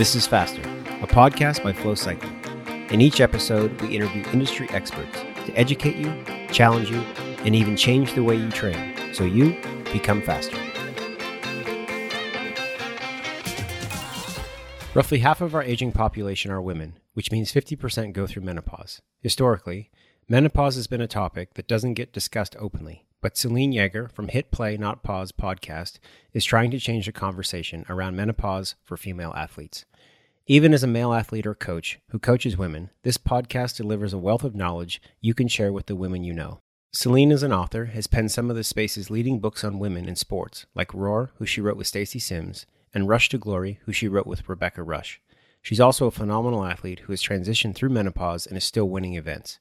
This is Faster, a podcast by Flow Cycling. In each episode, we interview industry experts to educate you, challenge you, and even change the way you train so you become faster. Roughly half of our aging population are women, which means 50% go through menopause. Historically, menopause has been a topic that doesn't get discussed openly, but Selene Yeager from Hit Play Not Pause podcast is trying to change the conversation around menopause for female athletes. Even as a male athlete or coach who coaches women, this podcast delivers a wealth of knowledge you can share with the women you know. Selene, as an author, has penned some of the space's leading books on women in sports, like Roar, who she wrote with Stacy Sims, and Rusch to Glory, who she wrote with Rebecca Rusch. She's also a phenomenal athlete who has transitioned through menopause and is still winning events.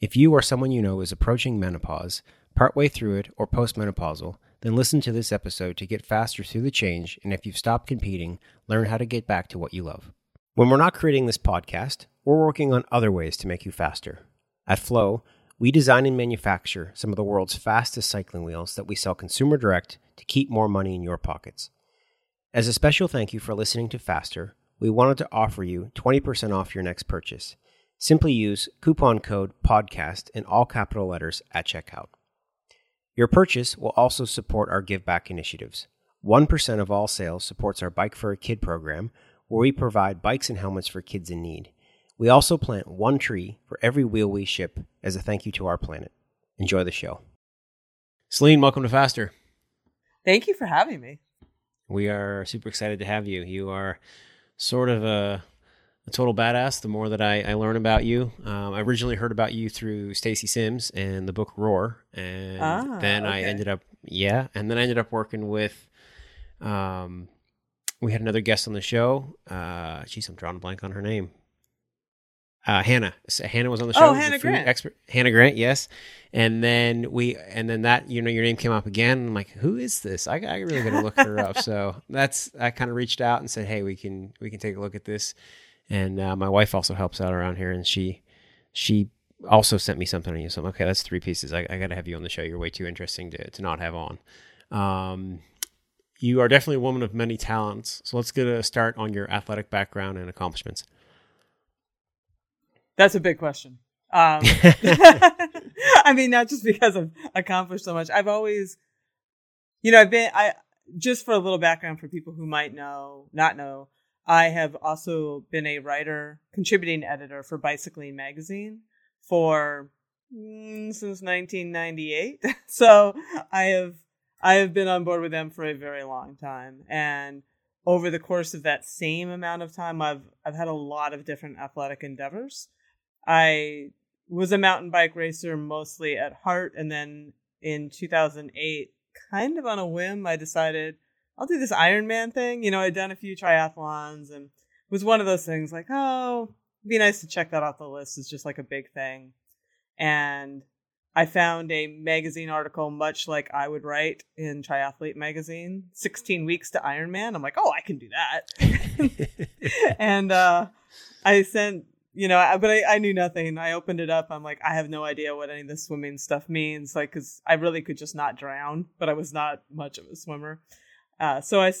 If you or someone you know is approaching menopause, partway through it, or postmenopausal, then listen to this episode to get faster through the change, and if you've stopped competing, learn how to get back to what you love. When we're not creating this podcast, we're working on other ways to make you faster. At Flow, we design and manufacture some of the world's fastest cycling wheels that we sell consumer direct to keep more money in your pockets. As a special thank you for listening to Faster, we wanted to offer you 20% off your next purchase. Simply use coupon code PODCAST in all capital letters at checkout. Your purchase will also support our give back initiatives. 1% of all sales supports our Bike for a Kid program, where we provide bikes and helmets for kids in need. We also plant one tree for every wheel we ship as a thank you to our planet. Enjoy the show. Selene, welcome to Faster. Thank you for having me. We are super excited to have you. You are sort of a, a total badass. The more that I, I learn about you, um, I originally heard about you through Stacy Sims and the book Roar, and Ah, then I ended up yeah, and then I ended up working with um, we had another guest on the show. Uh, geez, I'm drawing a blank on her name. Uh, Hannah. So Hannah was on the Oh, show. the Hannah Grant. Expert. Hannah Grant, yes. And then we, and then that, you know, your name came up again. I'm like, who is this? I, I really got to look her up. So that's, I kind of reached out and said, hey, we can, we can take a look at this. And uh, my wife also helps out around here, and she, she also sent me something on you. So I'm okay. That's three pieces. I, I got to have you on the show. You're way too interesting to, to not have on. Um, you are definitely a woman of many talents. So let's get a start on your athletic background and accomplishments. That's a big question. Um, I mean, not just because I've accomplished so much. I've always, you know, I've been, I, just for a little background for people who might know, not know, I have also been a writer, contributing editor for Bicycling Magazine for mm, since 1998. so I have, I have been on board with them for a very long time. And over the course of that same amount of time, I've, I've had a lot of different athletic endeavors. I was a mountain bike racer mostly at heart. And then in 2008, kind of on a whim, I decided I'll do this Ironman thing. You know, I'd done a few triathlons and it was one of those things like, oh, it'd be nice to check that off the list. It's just like a big thing. And I found a magazine article, much like I would write in Triathlete magazine, 16 weeks to Ironman. I'm like, oh, I can do that. and uh, I sent, you know, I- but I, I knew nothing. I opened it up. I'm like, I have no idea what any of this swimming stuff means. Like, cause I really could just not drown, but I was not much of a swimmer. Uh, so I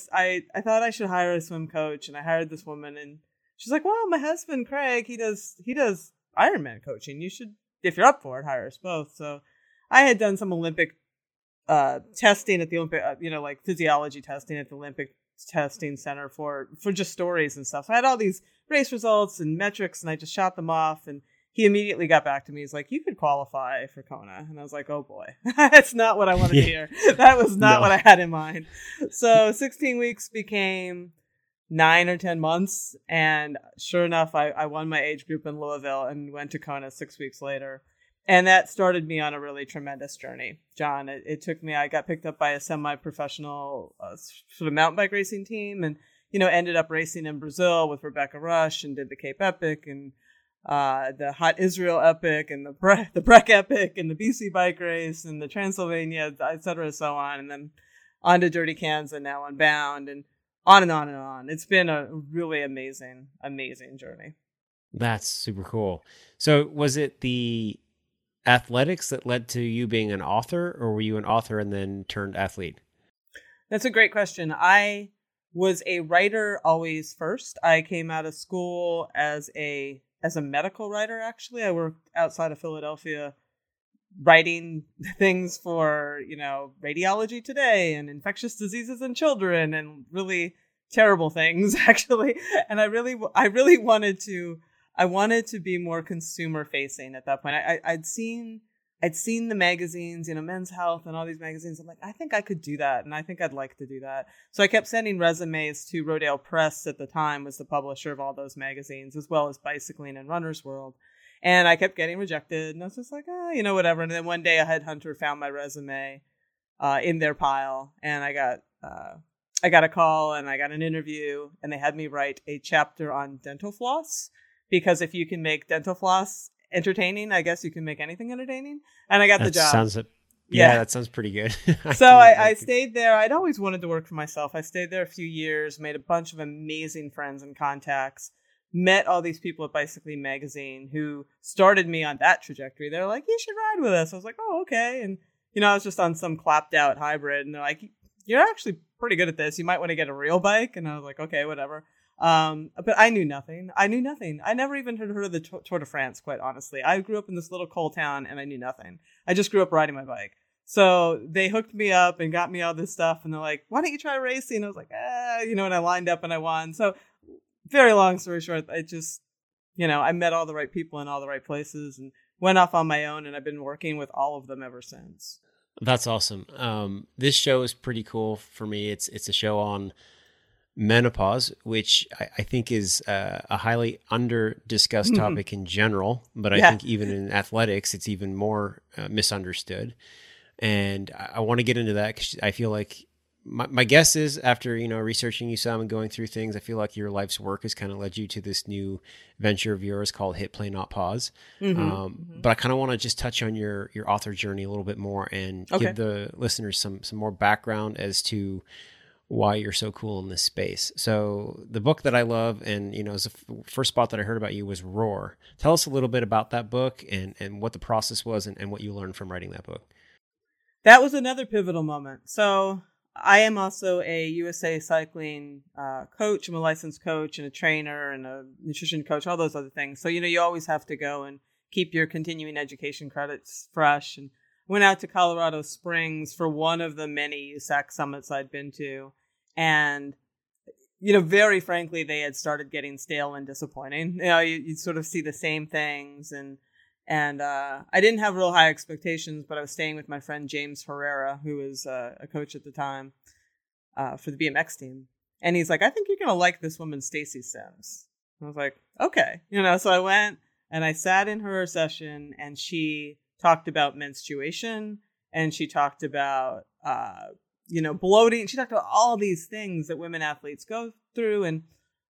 thought I should hire a swim coach and I hired this woman and she's like, well, my husband, Craig, he does, he does Ironman coaching. You should, if you're up for it, hire us both. So I had done some Olympic, uh, testing at the Olympic, uh, you know, like physiology testing at the Olympic testing center for for just stories and stuff. So I had all these race results and metrics, and I just shot them off. And he immediately got back to me. He's like, "You could qualify for Kona," and I was like, "Oh boy, that's not what I wanted to hear. That was not No. what I had in mind." So 16 weeks became nine or 10 months, and sure enough, I, I won my age group in Louisville and went to Kona six weeks later. And that started me on a really tremendous journey, John. It, it took me, I got picked up by a semi professional uh, sort of mountain bike racing team and, you know, ended up racing in Brazil with Rebecca Rusch and did the Cape Epic and uh, the Hot Israel Epic and the Bre- the Breck Epic and the BC Bike Race and the Transylvania, et cetera, so on. And then on to Dirty Kanza and now Unbound and on and on and on. It's been a really amazing, amazing journey. That's super cool. So, was it the athletics that led to you being an author, or were you an author and then turned athlete? That's a great question. I was a writer always first. I came out of school as a as a medical writer actually. I worked outside of Philadelphia writing things for, you know, radiology today and infectious diseases in children and really terrible things actually. And I really I really wanted to I wanted to be more consumer facing at that point. I, I would seen I'd seen the magazines, you know, Men's Health and all these magazines. I'm like, I think I could do that, and I think I'd like to do that. So I kept sending resumes to Rodale Press at the time, was the publisher of all those magazines, as well as Bicycling and Runner's World. And I kept getting rejected, and I was just like, ah, you know, whatever. And then one day, a headhunter found my resume uh, in their pile, and I got uh, I got a call and I got an interview, and they had me write a chapter on dental floss because if you can make dental floss entertaining. I guess you can make anything entertaining. And I got that the job. Sounds yeah, yeah, that sounds pretty good. so I, I stayed there. I'd always wanted to work for myself. I stayed there a few years, made a bunch of amazing friends and contacts, met all these people at Bicycling Magazine who started me on that trajectory. They're like, you should ride with us. I was like, oh, okay. And, you know, I was just on some clapped out hybrid and they're like, you're actually pretty good at this. You might want to get a real bike. And I was like, okay, whatever. Um, but I knew nothing. I knew nothing. I never even had heard of the Tour de France, quite honestly. I grew up in this little coal town and I knew nothing. I just grew up riding my bike. So they hooked me up and got me all this stuff. And they're like, why don't you try racing? I was like, ah, you know, and I lined up and I won. So very long story short, I just, you know, I met all the right people in all the right places and went off on my own. And I've been working with all of them ever since. That's awesome. Um, this show is pretty cool for me. It's, it's a show on, menopause, which I, I think is uh, a highly under discussed mm-hmm. topic in general, but I yeah. think even in athletics, it's even more uh, misunderstood. And I, I want to get into that because I feel like my, my guess is after you know researching you some and going through things, I feel like your life's work has kind of led you to this new venture of yours called Hit Play Not Pause. Mm-hmm. Um, mm-hmm. But I kind of want to just touch on your your author journey a little bit more and okay. give the listeners some some more background as to why you're so cool in this space. So the book that I love, and you know, is the first spot that I heard about you was Roar. Tell us a little bit about that book and and what the process was and, and what you learned from writing that book. That was another pivotal moment. So I am also a USA Cycling uh, coach. I'm a licensed coach and a trainer and a nutrition coach, all those other things. So you know, you always have to go and keep your continuing education credits fresh and went out to Colorado Springs for one of the many USAC summits I'd been to and you know, very frankly, they had started getting stale and disappointing. You know, you, you sort of see the same things, and and uh, I didn't have real high expectations, but I was staying with my friend James Herrera, who was uh, a coach at the time uh, for the BMX team, and he's like, "I think you're gonna like this woman, Stacy Sims." I was like, "Okay," you know. So I went and I sat in her session, and she talked about menstruation, and she talked about uh, you know, bloating. She talked about all these things that women athletes go through and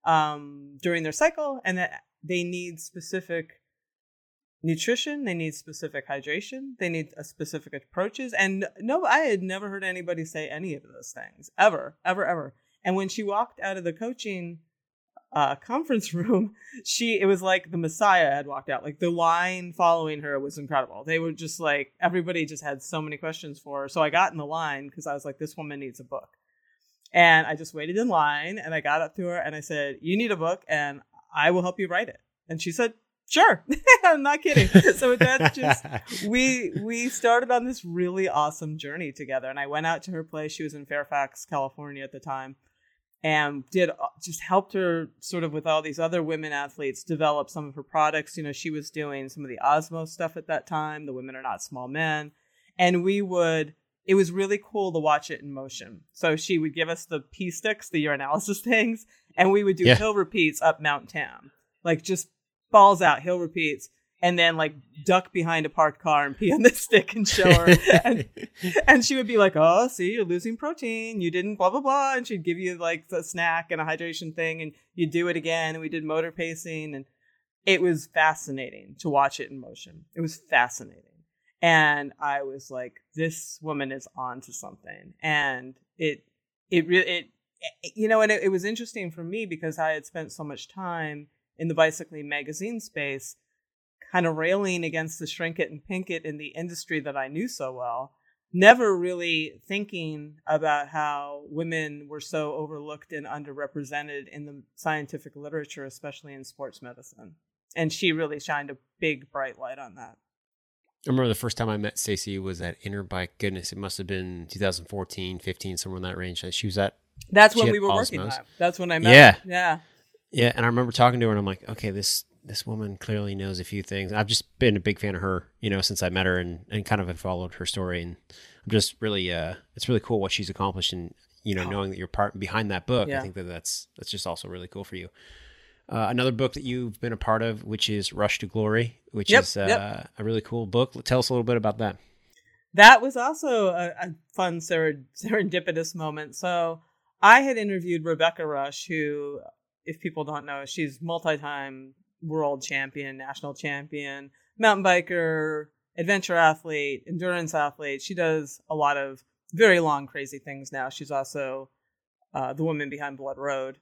um, during their cycle, and that they need specific nutrition, they need specific hydration, they need a specific approaches. And no, I had never heard anybody say any of those things ever, ever, ever. And when she walked out of the coaching uh, conference room, she it was like the Messiah had walked out. Like the line following her was incredible. They were just like everybody just had so many questions for her. So I got in the line because I was like, this woman needs a book. And I just waited in line and I got up to her and I said, You need a book and I will help you write it. And she said, Sure. I'm not kidding. So that's just we we started on this really awesome journey together. And I went out to her place. She was in Fairfax, California at the time and did uh, just helped her sort of with all these other women athletes develop some of her products. You know, she was doing some of the Osmo stuff at that time, the Women Are Not Small Men. And we would, it was really cool to watch it in motion. So she would give us the P sticks, the urinalysis things, and we would do yeah. hill repeats up Mount Tam, like just balls out, hill repeats and then like duck behind a parked car and pee on the stick and show her. and, and she would be like, Oh, see, you're losing protein. You didn't blah, blah, blah. And she'd give you like a snack and a hydration thing and you'd do it again. And we did motor pacing and it was fascinating to watch it in motion. It was fascinating. And I was like, this woman is on to something. And it, it really, it, you know, and it, it was interesting for me because I had spent so much time in the bicycling magazine space kind of railing against the shrink it and pink it in the industry that I knew so well. never really thinking about how women were so overlooked and underrepresented in the scientific literature, especially in sports medicine. And she really shined a big bright light on that. I remember the first time I met Stacy was at Interbike. Goodness, it must have been 2014, 15, somewhere in that range. She was at. That's when we were Osmos. working. Live. That's when I met. Yeah, yeah, yeah. And I remember talking to her, and I'm like, okay, this this woman clearly knows a few things. I've just been a big fan of her, you know, since I met her and, and kind of have followed her story. And I'm just really, uh, it's really cool what she's accomplished. And, you know, oh. knowing that you're part behind that book, yeah. I think that that's, that's just also really cool for you. Uh, another book that you've been a part of, which is Rusch to Glory, which yep, is uh, yep. a really cool book. Tell us a little bit about that. That was also a, a fun serendipitous moment. So I had interviewed Rebecca Rusch, who, if people don't know, she's multi-time world champion, national champion, mountain biker, adventure athlete, endurance athlete. She does a lot of very long, crazy things now. She's also uh, the woman behind Blood Road.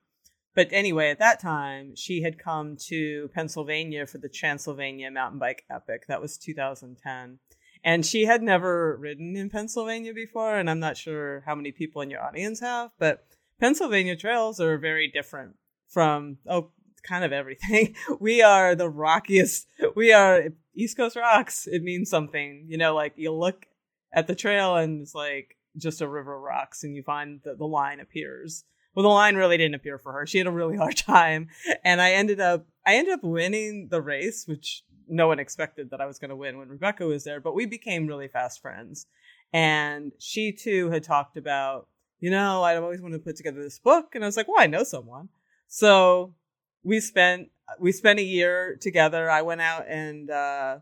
But anyway, at that time, she had come to Pennsylvania for the Transylvania Mountain Bike Epic. That was 2010. And she had never ridden in Pennsylvania before, and I'm not sure how many people in your audience have, but Pennsylvania trails are very different from, oh, kind of everything. We are the rockiest. We are East Coast rocks. It means something. You know, like you look at the trail and it's like just a river of rocks, and you find that the line appears. Well, the line really didn't appear for her. She had a really hard time, and I ended up I ended up winning the race, which no one expected that I was going to win when Rebecca was there. But we became really fast friends, and she too had talked about, you know, I'd always wanted to put together this book, and I was like, well, I know someone. So we spent we spent a year together. I went out and uh,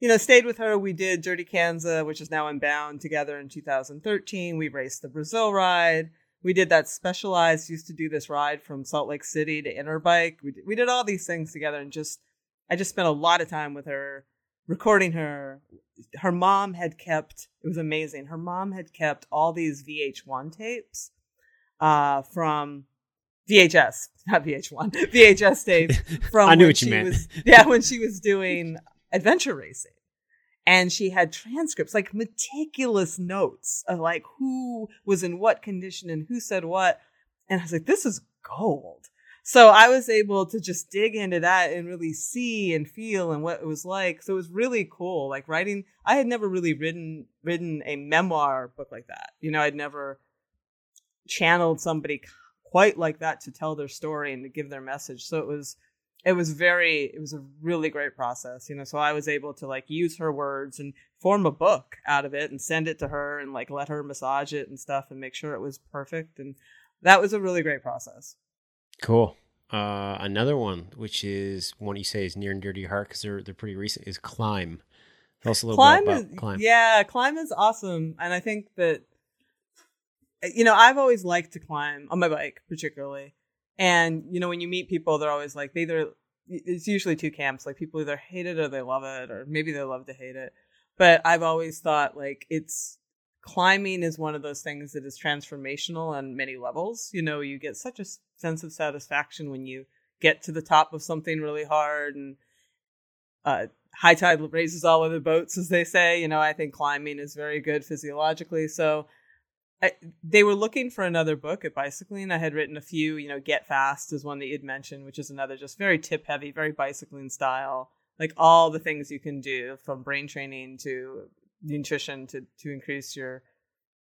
you know stayed with her. We did Dirty Kanza, which is now Unbound, together in 2013. We raced the Brazil ride. We did that specialized. Used to do this ride from Salt Lake City to Interbike. We did, we did all these things together, and just I just spent a lot of time with her, recording her. Her mom had kept. It was amazing. Her mom had kept all these VH1 tapes uh, from VHS, not VH1, VHS tape from I knew when what you she meant. was yeah when she was doing adventure racing, and she had transcripts like meticulous notes of like who was in what condition and who said what, and I was like, this is gold. So I was able to just dig into that and really see and feel and what it was like. So it was really cool. Like writing, I had never really written written a memoir book like that. You know, I'd never channeled somebody quite like that to tell their story and to give their message. So it was it was very it was a really great process, you know. So I was able to like use her words and form a book out of it and send it to her and like let her massage it and stuff and make sure it was perfect and that was a really great process. Cool. Uh, another one, which is one you say is near and dear to your heart because they're they're pretty recent, is climb. Tell us a little climb bit about is, climb. Yeah, climb is awesome, and I think that you know, I've always liked to climb on my bike, particularly. And, you know, when you meet people, they're always like, they either, it's usually two camps. Like people either hate it or they love it, or maybe they love to hate it. But I've always thought like it's, climbing is one of those things that is transformational on many levels. You know, you get such a sense of satisfaction when you get to the top of something really hard and, uh, high tide raises all other boats, as they say. You know, I think climbing is very good physiologically. So I, they were looking for another book at bicycling. I had written a few, you know, Get Fast is one that you'd mentioned, which is another just very tip heavy, very bicycling style. Like all the things you can do from brain training to nutrition to to increase your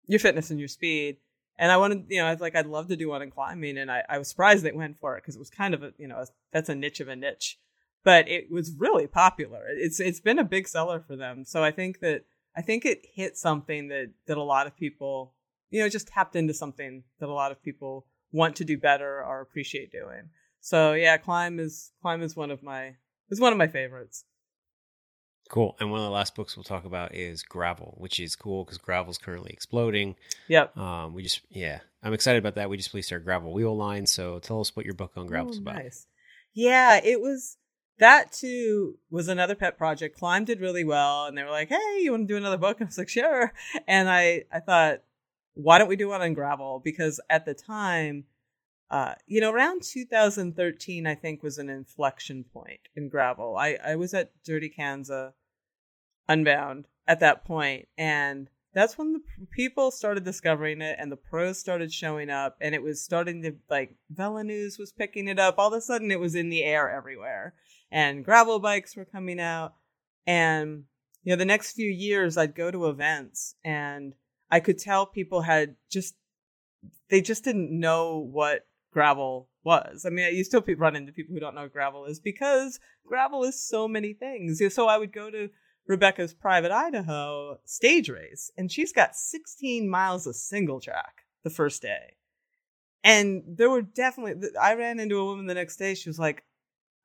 your fitness and your speed. And I wanted, you know, I was like, I'd love to do one in climbing, and I, I was surprised they went for it because it was kind of a, you know, that's a niche of a niche, but it was really popular. It's it's been a big seller for them. So I think that I think it hit something that that a lot of people you know, just tapped into something that a lot of people want to do better or appreciate doing. So yeah, climb is climb is one of my is one of my favorites. Cool. And one of the last books we'll talk about is Gravel, which is cool because gravel's currently exploding. Yep. Um, we just yeah, I'm excited about that. We just released our gravel wheel line. So tell us what your book on gravel's oh, about. Nice. Yeah, it was that too was another pet project. Climb did really well, and they were like, "Hey, you want to do another book?" And I was like, "Sure." And I I thought why don't we do one on gravel? Because at the time, uh, you know, around 2013, I think was an inflection point in gravel. I, I was at Dirty Kanza Unbound at that point, and that's when the people started discovering it and the pros started showing up and it was starting to like VeloNews was picking it up. All of a sudden it was in the air everywhere and gravel bikes were coming out. And, you know, the next few years I'd go to events and I could tell people had just, they just didn't know what gravel was. I mean, you still run into people who don't know what gravel is because gravel is so many things. So I would go to Rebecca's Private Idaho stage race, and she's got 16 miles of single track the first day. And there were definitely, I ran into a woman the next day. She was like,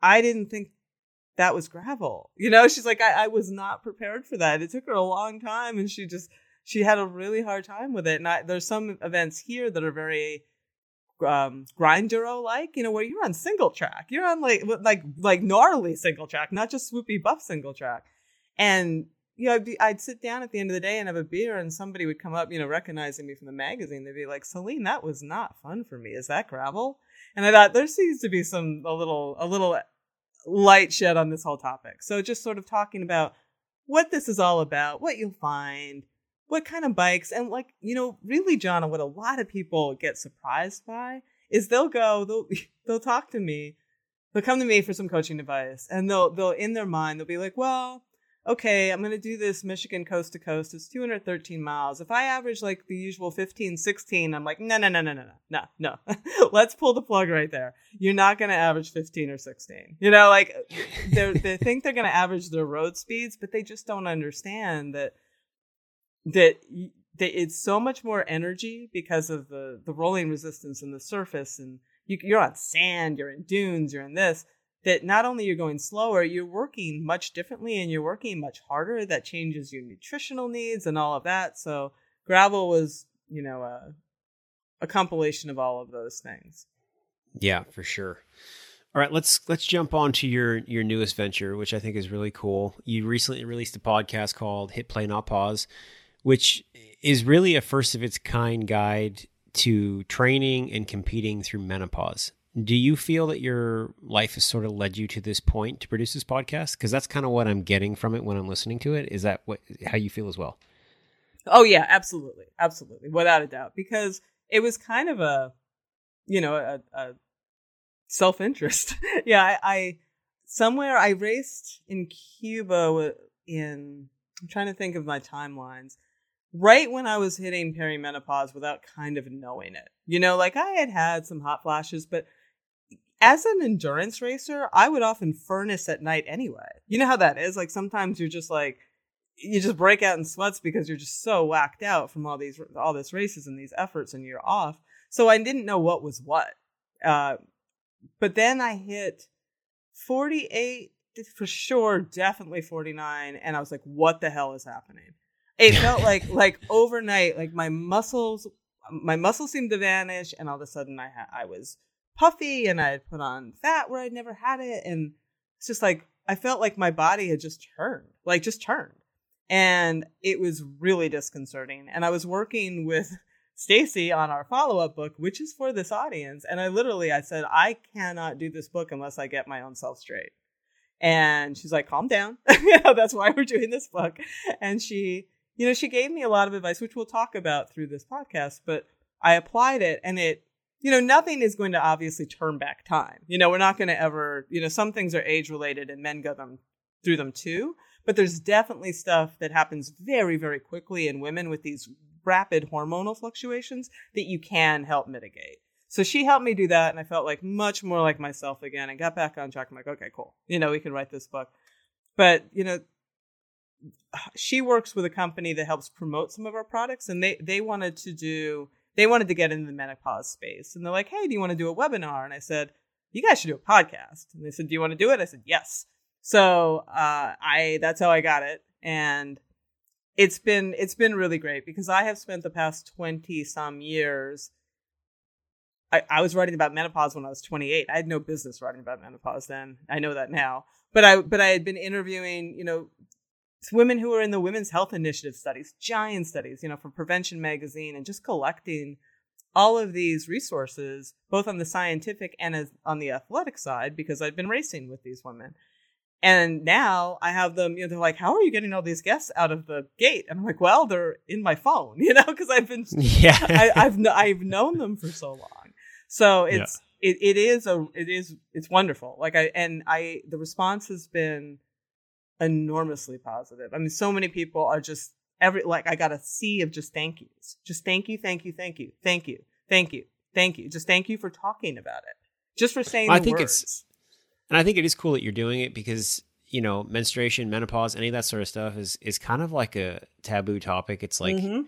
I didn't think that was gravel. You know, she's like, I, I was not prepared for that. It took her a long time, and she just, she had a really hard time with it. And I, there's some events here that are very um grinduro like you know where you're on single track you're on like like like gnarly single track not just swoopy buff single track and you know, I'd, be, I'd sit down at the end of the day and have a beer, and somebody would come up, you know, recognizing me from the magazine. They'd be like, "Selene, that was not fun for me. Is that gravel?" And I thought there seems to be some a little a little light shed on this whole topic. So just sort of talking about what this is all about, what you'll find, what kind of bikes, and like you know, really, John, what a lot of people get surprised by is they'll go, they'll they'll talk to me, they'll come to me for some coaching advice, and they'll they'll in their mind they'll be like, well okay, I'm going to do this Michigan coast to coast. It's 213 miles. If I average like the usual 15, 16, I'm like, no, no, no, no, no, no, no, no. Let's pull the plug right there. You're not going to average 15 or 16. You know, like they they think they're going to average their road speeds, but they just don't understand that that that it's so much more energy because of the the rolling resistance and the surface and you, you're on sand, you're in dunes, you're in this that not only you're going slower, you're working much differently and you're working much harder. That changes your nutritional needs and all of that. So gravel was, you know, a, a compilation of all of those things. Yeah, for sure. All right, let's let's jump on to your your newest venture, which I think is really cool. You recently released a podcast called Hit Play Not Pause, which is really a first of its kind guide to training and competing through menopause. Do you feel that your life has sort of led you to this point to produce this podcast? Because that's kind of what I'm getting from it when I'm listening to it. Is that what how you feel as well? Oh yeah, absolutely, absolutely, without a doubt. Because it was kind of a, you know, a, a self interest. yeah, I, I somewhere I raced in Cuba in. I'm trying to think of my timelines right when I was hitting perimenopause without kind of knowing it. You know, like I had had some hot flashes, but as an endurance racer, I would often furnace at night anyway. You know how that is? Like sometimes you're just like you just break out in sweats because you're just so whacked out from all these all this races and these efforts and you're off. So I didn't know what was what. Uh, but then I hit 48 for sure, definitely 49 and I was like what the hell is happening? It felt like like overnight like my muscles my muscles seemed to vanish and all of a sudden I ha- I was puffy and I had put on fat where I'd never had it. And it's just like, I felt like my body had just turned, like just turned. And it was really disconcerting. And I was working with Stacy on our follow-up book, which is for this audience. And I literally, I said, I cannot do this book unless I get my own self straight. And she's like, calm down. you know, that's why we're doing this book. And she, you know, she gave me a lot of advice, which we'll talk about through this podcast, but I applied it and it you know, nothing is going to obviously turn back time. You know, we're not going to ever, you know, some things are age related and men go them through them too. But there's definitely stuff that happens very, very quickly in women with these rapid hormonal fluctuations that you can help mitigate. So she helped me do that, and I felt like much more like myself again and got back on track. I'm like, okay, cool. You know, we can write this book. But, you know, she works with a company that helps promote some of our products, and they, they wanted to do they wanted to get into the menopause space. And they're like, hey, do you want to do a webinar? And I said, you guys should do a podcast. And they said, do you want to do it? I said, yes. So uh, I that's how I got it. And it's been it's been really great because I have spent the past 20 some years I, I was writing about menopause when I was 28. I had no business writing about menopause then. I know that now. But I but I had been interviewing, you know, women who are in the Women's Health Initiative studies, giant studies, you know, for Prevention Magazine, and just collecting all of these resources, both on the scientific and as, on the athletic side, because I've been racing with these women. And now I have them, you know, they're like, how are you getting all these guests out of the gate? And I'm like, well, they're in my phone, you know, because I've been, yeah, I, have I've known them for so long. So it's, yeah. it, it is a, it is, it's wonderful. Like I, and I, the response has been enormously positive. I mean, so many people are just every, like I got a sea of just thank yous. Just thank you, thank you, thank you, thank you, thank you, thank you. Just thank you for talking about it. Just for saying I think words. it's, and I think it is cool that you're doing it because you know menstruation, menopause, any of that sort of stuff is is kind of like a taboo topic. It's like, mm-hmm.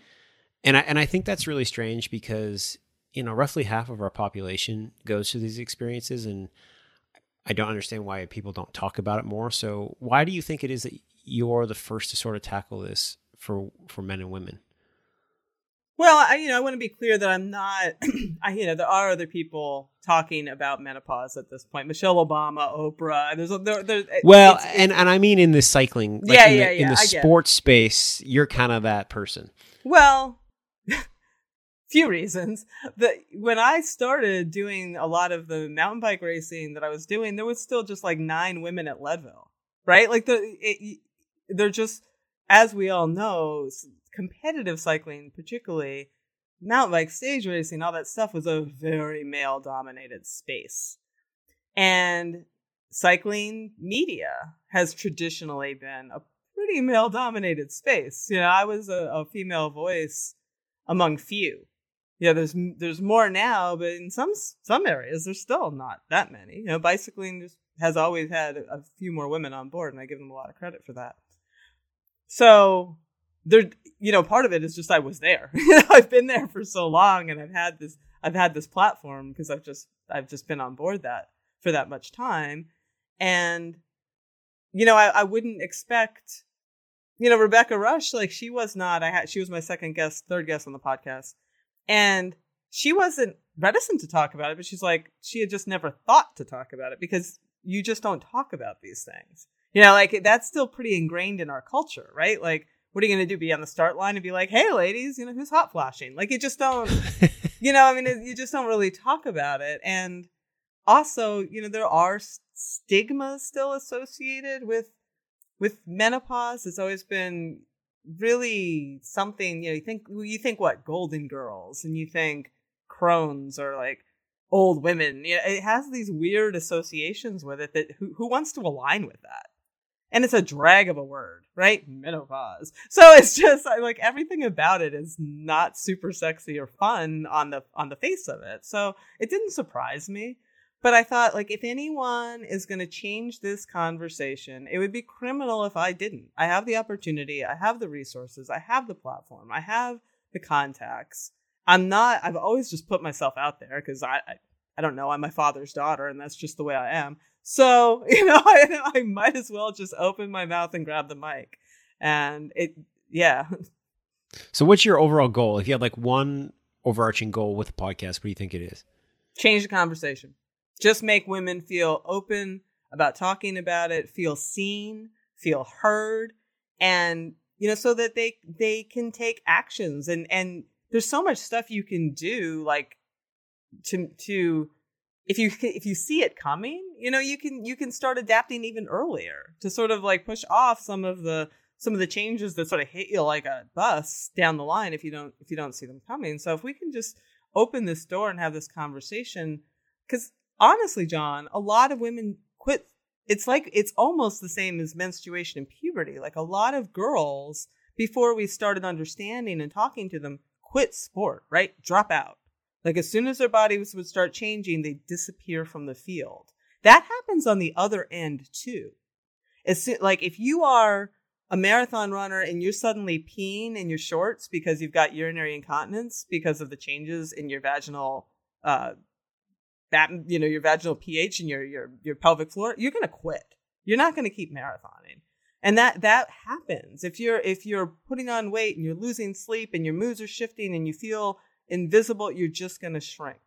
and I and I think that's really strange because you know roughly half of our population goes through these experiences, and I don't understand why people don't talk about it more. So why do you think it is that you're the first to sort of tackle this for for men and women? Well, I, you know, I want to be clear that I'm not. I, you know, there are other people talking about menopause at this point. Michelle Obama, Oprah. There's, there, there's well, it's, and and I mean in the cycling, like yeah, in yeah, the, yeah. In the sports space, you're kind of that person. Well, few reasons. That when I started doing a lot of the mountain bike racing that I was doing, there was still just like nine women at Leadville, right? Like the, it, they're just, as we all know, competitive cycling, particularly mountain bike stage racing, all that stuff was a very male dominated space. And cycling media has traditionally been a pretty male dominated space. You know, I was a, a, female voice among few. Yeah, there's there's more now, but in some some areas there's still not that many. You know, bicycling just has always had a few more women on board, and I give them a lot of credit for that. So there you know part of it is just i was there you know, i've been there for so long and i've had this i've had this platform because i've just i've just been on board that for that much time and you know i, I wouldn't expect you know rebecca Rusch, like she was not i had she was my second guest third guest on the podcast and she wasn't reticent to talk about it but she's like she had just never thought to talk about it because you just don't talk about these things you know like that's still pretty ingrained in our culture right like what are you going to do? Be on the start line and be like, "Hey, ladies, you know who's hot flashing?" Like you just don't, you know. I mean, you just don't really talk about it. And also, you know, there are stigmas still associated with with menopause. It's always been really something. You know, you think you think what Golden Girls, and you think crones or like old women. You know, it has these weird associations with it. That who who wants to align with that? and it's a drag of a word, right? Menopause. So it's just like everything about it is not super sexy or fun on the on the face of it. So it didn't surprise me. But I thought like if anyone is going to change this conversation, it would be criminal if I didn't. I have the opportunity, I have the resources, I have the platform, I have the contacts. I'm not I've always just put myself out there cuz I, I I don't know, I'm my father's daughter and that's just the way I am. So, you know, I, I might as well just open my mouth and grab the mic. And it, yeah. So, what's your overall goal? If you had like one overarching goal with the podcast, what do you think it is? Change the conversation. Just make women feel open about talking about it, feel seen, feel heard, and you know, so that they they can take actions. And and there's so much stuff you can do, like to to if you if you see it coming, you know, you can you can start adapting even earlier to sort of like push off some of the some of the changes that sort of hit you like a bus down the line if you don't if you don't see them coming. So if we can just open this door and have this conversation cuz honestly, John, a lot of women quit it's like it's almost the same as menstruation and puberty. Like a lot of girls before we started understanding and talking to them quit sport, right? Drop out like as soon as their bodies would start changing, they disappear from the field. That happens on the other end too. It's like if you are a marathon runner and you're suddenly peeing in your shorts because you've got urinary incontinence because of the changes in your vaginal, uh, that you know your vaginal pH and your your your pelvic floor, you're gonna quit. You're not gonna keep marathoning, and that that happens if you're if you're putting on weight and you're losing sleep and your moods are shifting and you feel invisible, you're just going to shrink.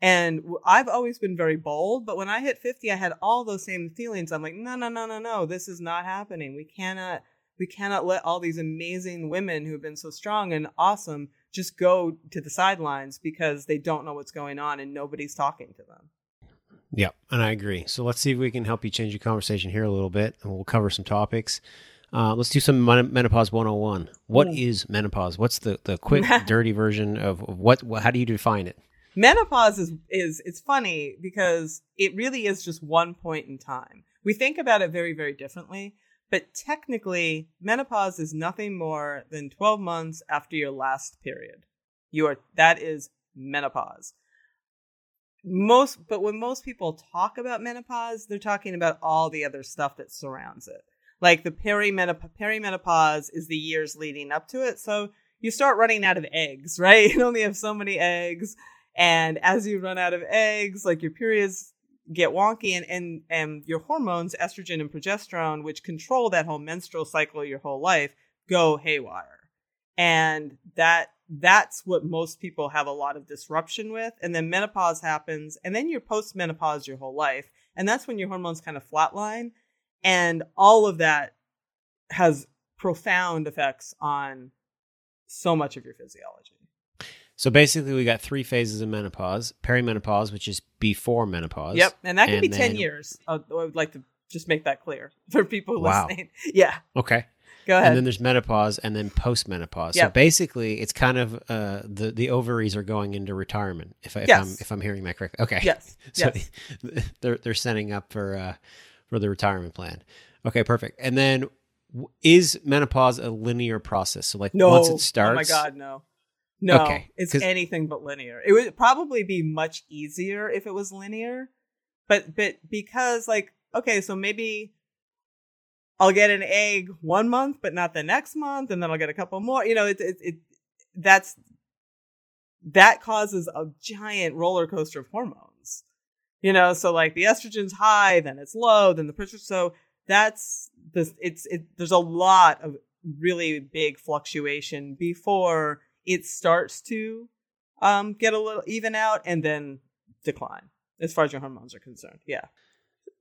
And I've always been very bold, but when I hit 50, I had all those same feelings. I'm like, no, no, no, no, no, this is not happening. We cannot, we cannot let all these amazing women who have been so strong and awesome just go to the sidelines because they don't know what's going on and nobody's talking to them. Yeah, and I agree. So let's see if we can help you change your conversation here a little bit, and we'll cover some topics. Uh, let's do some men- menopause 101. What Ooh. is menopause? What's the, the quick, dirty version of, of what, what? How do you define it? menopause is is it's funny because it really is just one point in time. We think about it very very differently, but technically menopause is nothing more than 12 months after your last period. You are that is menopause. Most but when most people talk about menopause, they're talking about all the other stuff that surrounds it. Like the perimenop- perimenopause is the years leading up to it. So you start running out of eggs, right? You only have so many eggs and as you run out of eggs like your periods get wonky and, and and your hormones estrogen and progesterone which control that whole menstrual cycle your whole life go haywire. And that that's what most people have a lot of disruption with. And then menopause happens and then you're post menopause your whole life. And that's when your hormones kind of flatline. And all of that has profound effects on so much of your physiology So basically, we got three phases of menopause: perimenopause, which is before menopause. Yep, and that could be And ten years. I I would like to just make that clear for people Wow. listening. Yeah, Okay. go ahead. And then there's menopause, and then postmenopause. So basically, it's kind of uh, the the ovaries are going into retirement. If, I, if Yes. I'm if I'm hearing that correctly. Okay. yes, So yes. they're they're setting up for uh, for the retirement plan. Okay, perfect. And then is menopause a linear process? So like No, once it starts, oh my god, no, no. Okay, it's anything but linear. It would probably be much easier if it was linear, but but because like okay, so maybe I'll get an egg one month, but not the next month, and then I'll get a couple more. You know, it it, it that's that causes a giant roller coaster of hormones. You know, so like the estrogen's high, then it's low, then the pressure. So that's this. It's it. There's a lot of really big fluctuation before it starts to um get a little even out and then decline as far as your hormones are concerned. Yeah.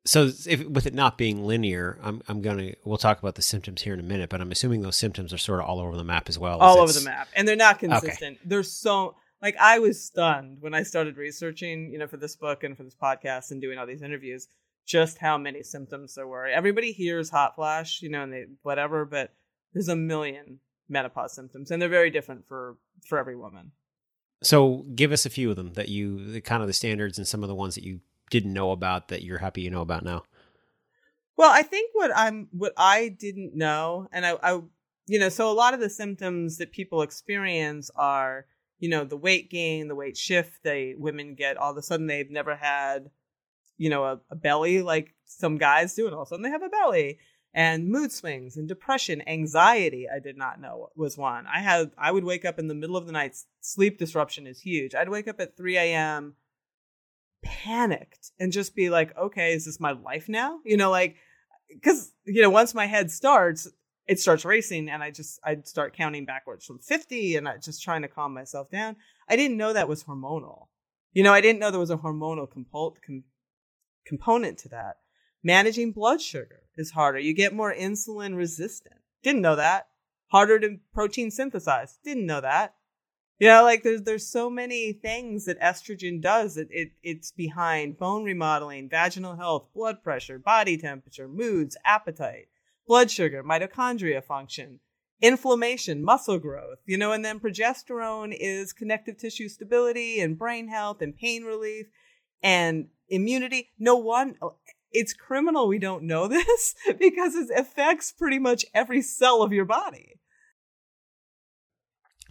So if with it not being linear, I'm I'm gonna we'll talk about the symptoms here in a minute, but I'm assuming those symptoms are sort of all over the map as well. as all over the map and they're not consistent they're so like i was stunned when i started researching you know for this book and for this podcast and doing all these interviews just how many symptoms there were everybody hears hot flash you know and they whatever but there's a million menopause symptoms and they're very different for for every woman So give us a few of them that you the kind of the standards and some of the ones that you didn't know about that you're happy you know about now. Well, I think what I'm what I didn't know, and I, I you know, so a lot of the symptoms that people experience are, you know, the weight gain, the weight shift. They women get all of a sudden they've never had, you know, a, a belly like some guys do, and all of a sudden they have a belly. And mood swings and depression, anxiety. I did not know was one. I had. I would wake up in the middle of the night. Sleep disruption is huge. I'd wake up at 3 a.m. panicked and just be like, "Okay, is this my life now?" You know, like because you know once my head starts it starts racing and i just i'd start counting backwards from 50 and i just trying to calm myself down i didn't know that was hormonal you know i didn't know there was a hormonal compo- com- component to that managing blood sugar is harder. You get more insulin resistant. Didn't know that. Harder to protein synthesize. Didn't know that. You know like there's there's so many things that estrogen does. That it it's behind bone remodeling vaginal health blood pressure body temperature moods appetite blood sugar mitochondria function inflammation muscle growth you know and then progesterone is connective tissue stability and brain health and pain relief and immunity. No one it's criminal we don't know this because it affects pretty much every cell of your body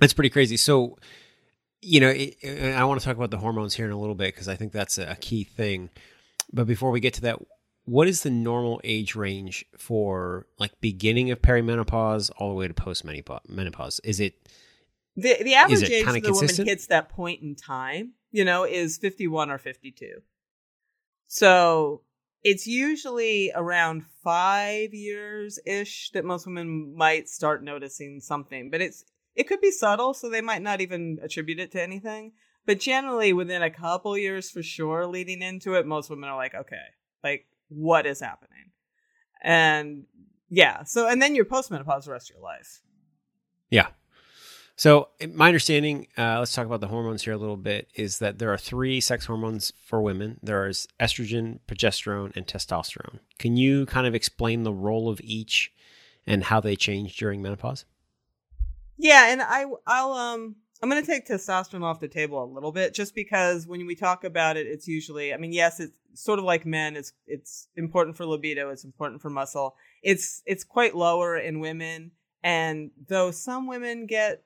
That's pretty crazy. So, you know, it, I want to talk about the hormones here in a little bit because I think that's a key thing. But before we get to that, what is the normal age range for like beginning of perimenopause all the way to post menopause? Is it The the average age that the woman hits that point in time, you know, is 51 or 52. So it's usually around five years ish that most women might start noticing something, but it's it could be subtle, so they might not even attribute it to anything. But generally, within a couple years for sure, leading into it, most women are like, okay, like what is happening? And yeah, so and then you're postmenopause the rest of your life. Yeah. So, my understanding, uh, let's talk about the hormones here a little bit, is that there are three sex hormones for women. There is estrogen, progesterone, and testosterone. Can you kind of explain the role of each and how they change during menopause? Yeah, and I I'll um I'm going to take testosterone off the table a little bit just because when we talk about it it's usually I mean yes it's sort of like men it's it's important for libido, it's important for muscle. It's it's quite lower in women and though some women get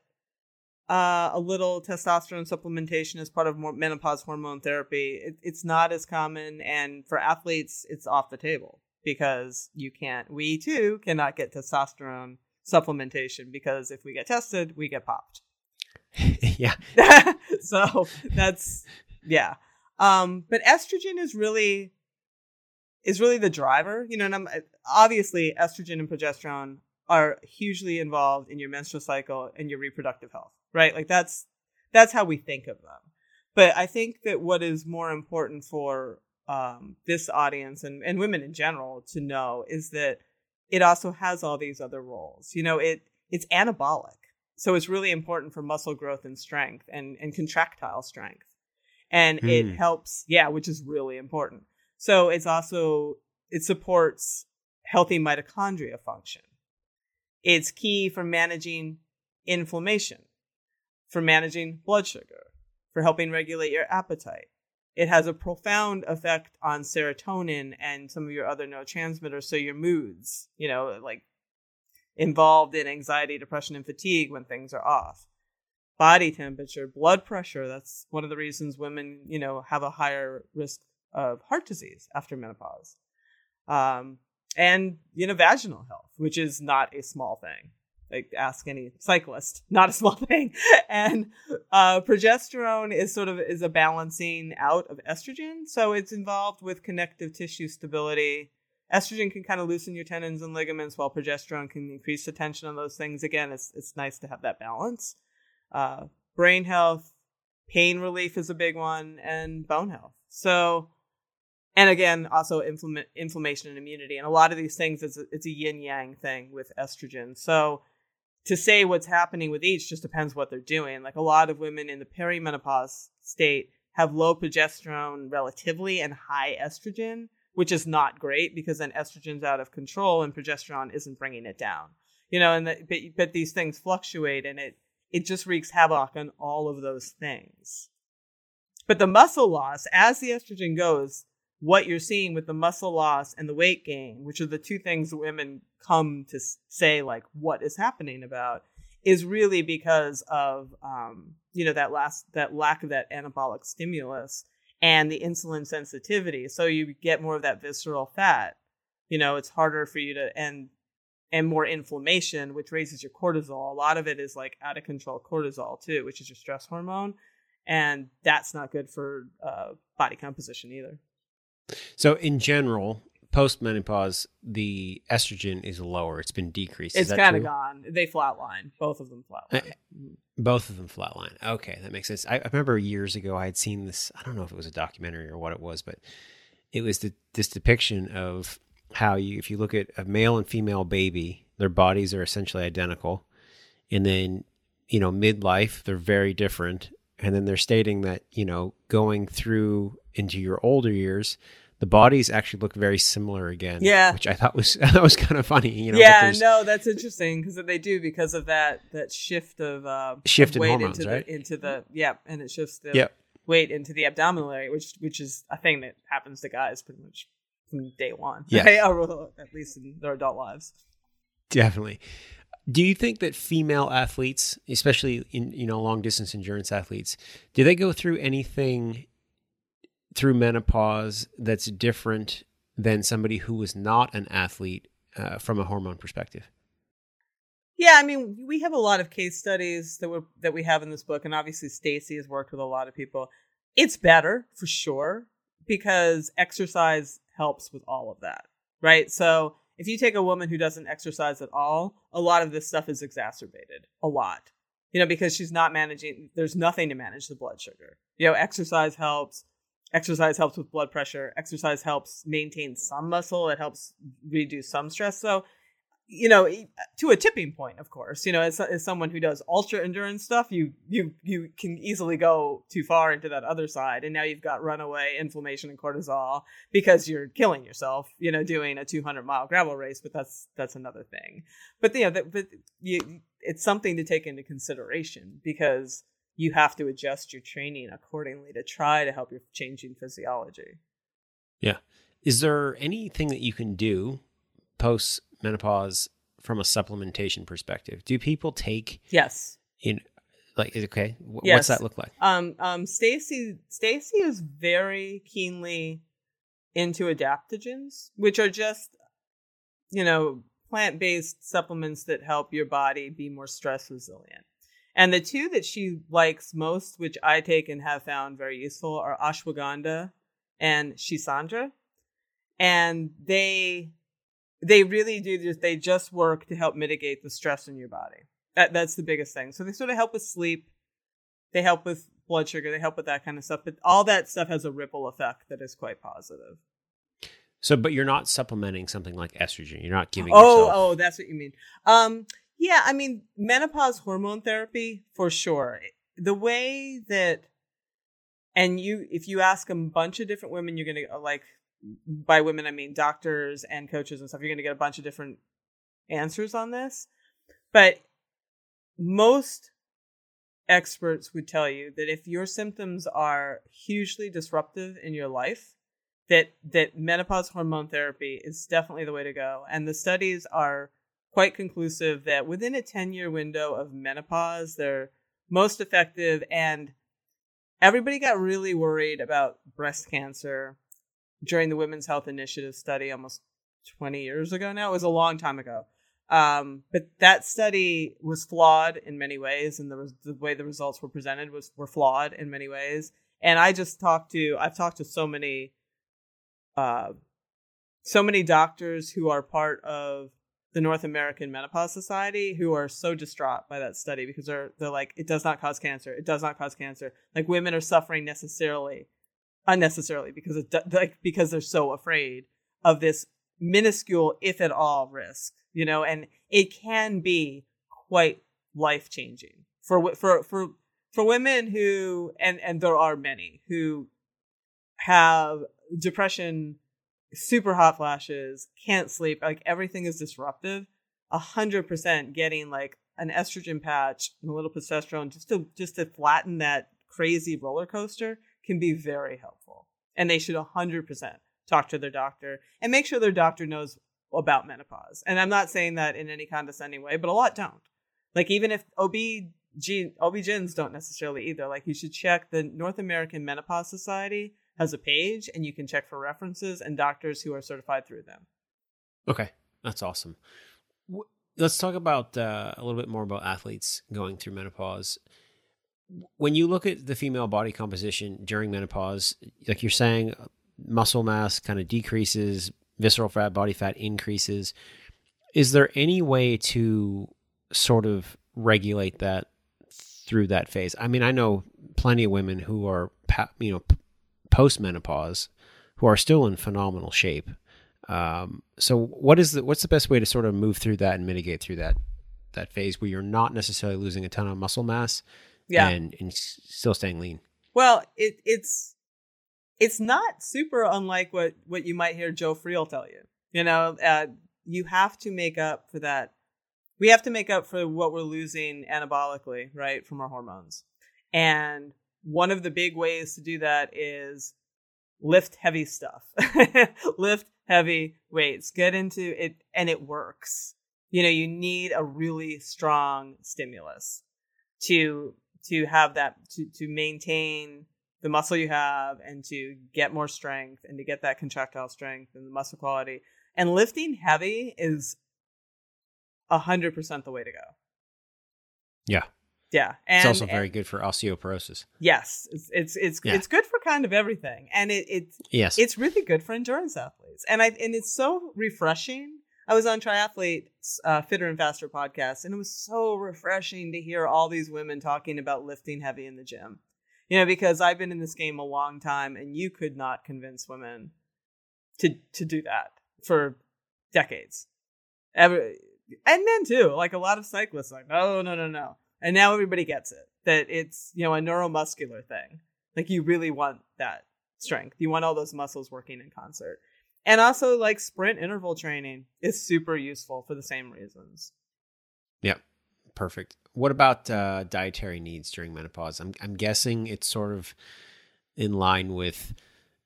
uh, a little testosterone supplementation as part of menopause hormone therapy, it, it's not as common and for athletes it's off the table because you can't we too cannot get testosterone supplementation because if we get tested, we get popped. yeah. so that's yeah. Um, but estrogen is really is really the driver, you know, and I'm obviously estrogen and progesterone are hugely involved in your menstrual cycle and your reproductive health, right? Like that's that's how we think of them. But I think that what is more important for um, this audience and, and women in general to know is that it also has all these other roles. You know, it it's anabolic. So it's really important for muscle growth and strength and, and contractile strength. And mm. it hmm. helps, yeah, which is really important. So it's also it supports healthy mitochondria function. It's key for managing inflammation, for managing blood sugar, for helping regulate your appetite, it has a profound effect on serotonin and some of your other neurotransmitters. So your moods, you know, like involved in anxiety, depression, and fatigue when things are off. Body temperature, blood pressure. That's one of the reasons women, you know, have a higher risk of heart disease after menopause. Um, and, you know, vaginal health, which is not a small thing like ask any cyclist not a small thing. And uh, progesterone is sort of is a balancing out of estrogen. So it's involved with connective tissue stability. Estrogen can kind of loosen your tendons and ligaments while progesterone can increase the tension on those things. Again it's, it's nice to have that balance. Uh, brain health pain relief is a big one and bone health. So and again also inflama- inflammation and immunity. And a lot of these things it's a, it's a yin yang thing with estrogen. So to say what's happening with each just depends what they're doing. Like a lot of women in the perimenopause state have low progesterone relatively and high estrogen, which is not great because then estrogen's out of control and progesterone isn't bringing it down. You know, and the, but, but these things fluctuate and it it just wreaks havoc on all of those things. But the muscle loss, as the estrogen goes, what you're seeing with the muscle loss and the weight gain, which are the two things women come to say like what is happening about, is really because of um, you know that last that lack of that anabolic stimulus and the insulin sensitivity. So you get more of that visceral fat. You know, it's harder for you to and and more inflammation, which raises your cortisol. A lot of it is like out of control cortisol too, which is your stress hormone, and that's not good for uh, body composition either. So in general, post menopause, the estrogen is lower. It's been decreased. It's kind of gone. They flatline. Both of them flatline. Both of them flatline. Okay, that makes sense. I, I, remember years ago I had seen this. I don't know if it was a documentary or what it was, but it was the, this depiction of how you, if you look at a male and female baby, their bodies are essentially identical, and then you know midlife they're very different, and then they're stating that you know going through into your older years, the bodies actually look very similar again. Yeah, which I thought was that was kind of funny. You know, yeah, no, that's interesting because they do because of that that shift of uh, shift of weight hormones, into right? the into the yeah, and it shifts the yep. weight into the abdominal area, which which is a thing that happens to guys pretty much from day one. Yeah, right? at least in their adult lives. Definitely. Do you think that female athletes, especially in you know long distance endurance athletes, do they go through anything through menopause that's different than somebody who was not an athlete uh, from a hormone perspective? Yeah, I mean, we have a lot of case studies that we that we have in this book, and obviously Stacy has worked with a lot of people. It's better for sure because exercise helps with all of that, right? So if you take a woman who doesn't exercise at all, a lot of this stuff is exacerbated a lot, you know, because she's not managing. There's nothing to manage the blood sugar. You know, exercise helps exercise helps with blood pressure exercise helps maintain some muscle it helps reduce some stress so you know, to a tipping point, of course. You know, as, as someone who does ultra endurance stuff, you you you can easily go too far into that other side, and now you've got runaway inflammation and cortisol because you're killing yourself. You know, doing a 200 mile gravel race, but that's that's another thing. But you know, that, but you, it's something to take into consideration because you have to adjust your training accordingly to try to help your changing physiology. Yeah. Is there anything that you can do post menopause from a supplementation perspective? Do people take yes in like okay? W- Yes. What's that look like? Um, um, Stacy, Stacy is very keenly into adaptogens, which are just, you know, plant-based supplements that help your body be more stress resilient. And the two that she likes most, which I take and have found very useful, are ashwagandha and schisandra. And they they really do just they just work to help mitigate the stress in your body. That that's the biggest thing. So they sort of help with sleep, they help with blood sugar, they help with that kind of stuff. But all that stuff has a ripple effect that is quite positive. So, but you're not supplementing something like estrogen. You're not giving. Oh, yourself, oh, that's what you mean. Um, yeah, I mean menopause hormone therapy for sure. The way that, and you, if you ask a bunch of different women, you're gonna uh, like, by women I mean doctors and coaches and stuff. You're gonna get a bunch of different answers on this, but most experts would tell you that if your symptoms are hugely disruptive in your life that that menopause hormone therapy is definitely the way to go and the studies are quite conclusive that within a 10 year window of menopause they're most effective and everybody got really worried about breast cancer during the women's health initiative study almost 20 years ago now it was a long time ago um, but that study was flawed in many ways, and the, the way the results were presented was were flawed in many ways. And I just talked to I've talked to so many, uh, so many doctors who are part of the North American Menopause Society who are so distraught by that study because they're they're like it does not cause cancer, it does not cause cancer. Like women are suffering necessarily, unnecessarily because it like because they're so afraid of this minuscule, if at all, risk you know, and it can be quite life changing for for for for women who and and there are many who have depression, super hot flashes, can't sleep, like everything is disruptive. A hundred percent getting like an estrogen patch and a little progesterone just to just to flatten that crazy roller coaster can be very helpful. And they should a hundred percent talk to their doctor and make sure their doctor knows about menopause. And I'm not saying that in any condescending way, but a lot don't. Like even if OB OB-GYNs don't necessarily either. Like you should check the North American Menopause Society has a page and you can check for references and doctors who are certified through them. Okay, that's awesome. Let's talk about uh, a little bit more about athletes going through menopause. When you look at the female body composition during menopause, like you're saying, muscle mass kind of decreases, visceral fat, body fat increases. Is there any way to sort of regulate that through that phase? I mean, I know plenty of women who are, you know, post menopause who are still in phenomenal shape. Um, so what is the what's the best way to sort of move through that and mitigate through that that phase where you're not necessarily losing a ton of muscle mass Yeah. and, and still staying lean? Well, it, it's it's not super unlike what what you might hear Joe Friel tell you. You know, uh, you have to make up for that. We have to make up for what we're losing anabolically, right, from our hormones. And one of the big ways to do that is lift heavy stuff. lift heavy weights. Get into it and it works. You know, you need a really strong stimulus to to have that to to maintain the muscle you have and to get more strength and to get that contractile strength and the muscle quality. And lifting heavy is a hundred percent the way to go. Yeah. Yeah, and It's also and- very good for osteoporosis. yes, it's it's it's, Yeah. it's good for kind of everything, and it it's Yes. it's really good for endurance athletes, and I and it's so refreshing. I was on Triathlete's uh, Fitter and Faster podcast, and it was so refreshing to hear all these women talking about lifting heavy in the gym. You know, because I've been in this game a long time, and you could not convince women to to do that for decades. Ever and men too. Like a lot of cyclists, like no, no, no, no. And now everybody gets it that it's you know a neuromuscular thing. Like you really want that strength. You want all those muscles working in concert. And also like sprint interval training is super useful for the same reasons. Yeah. Perfect. What about uh, dietary needs during menopause? I'm I'm guessing it's sort of in line with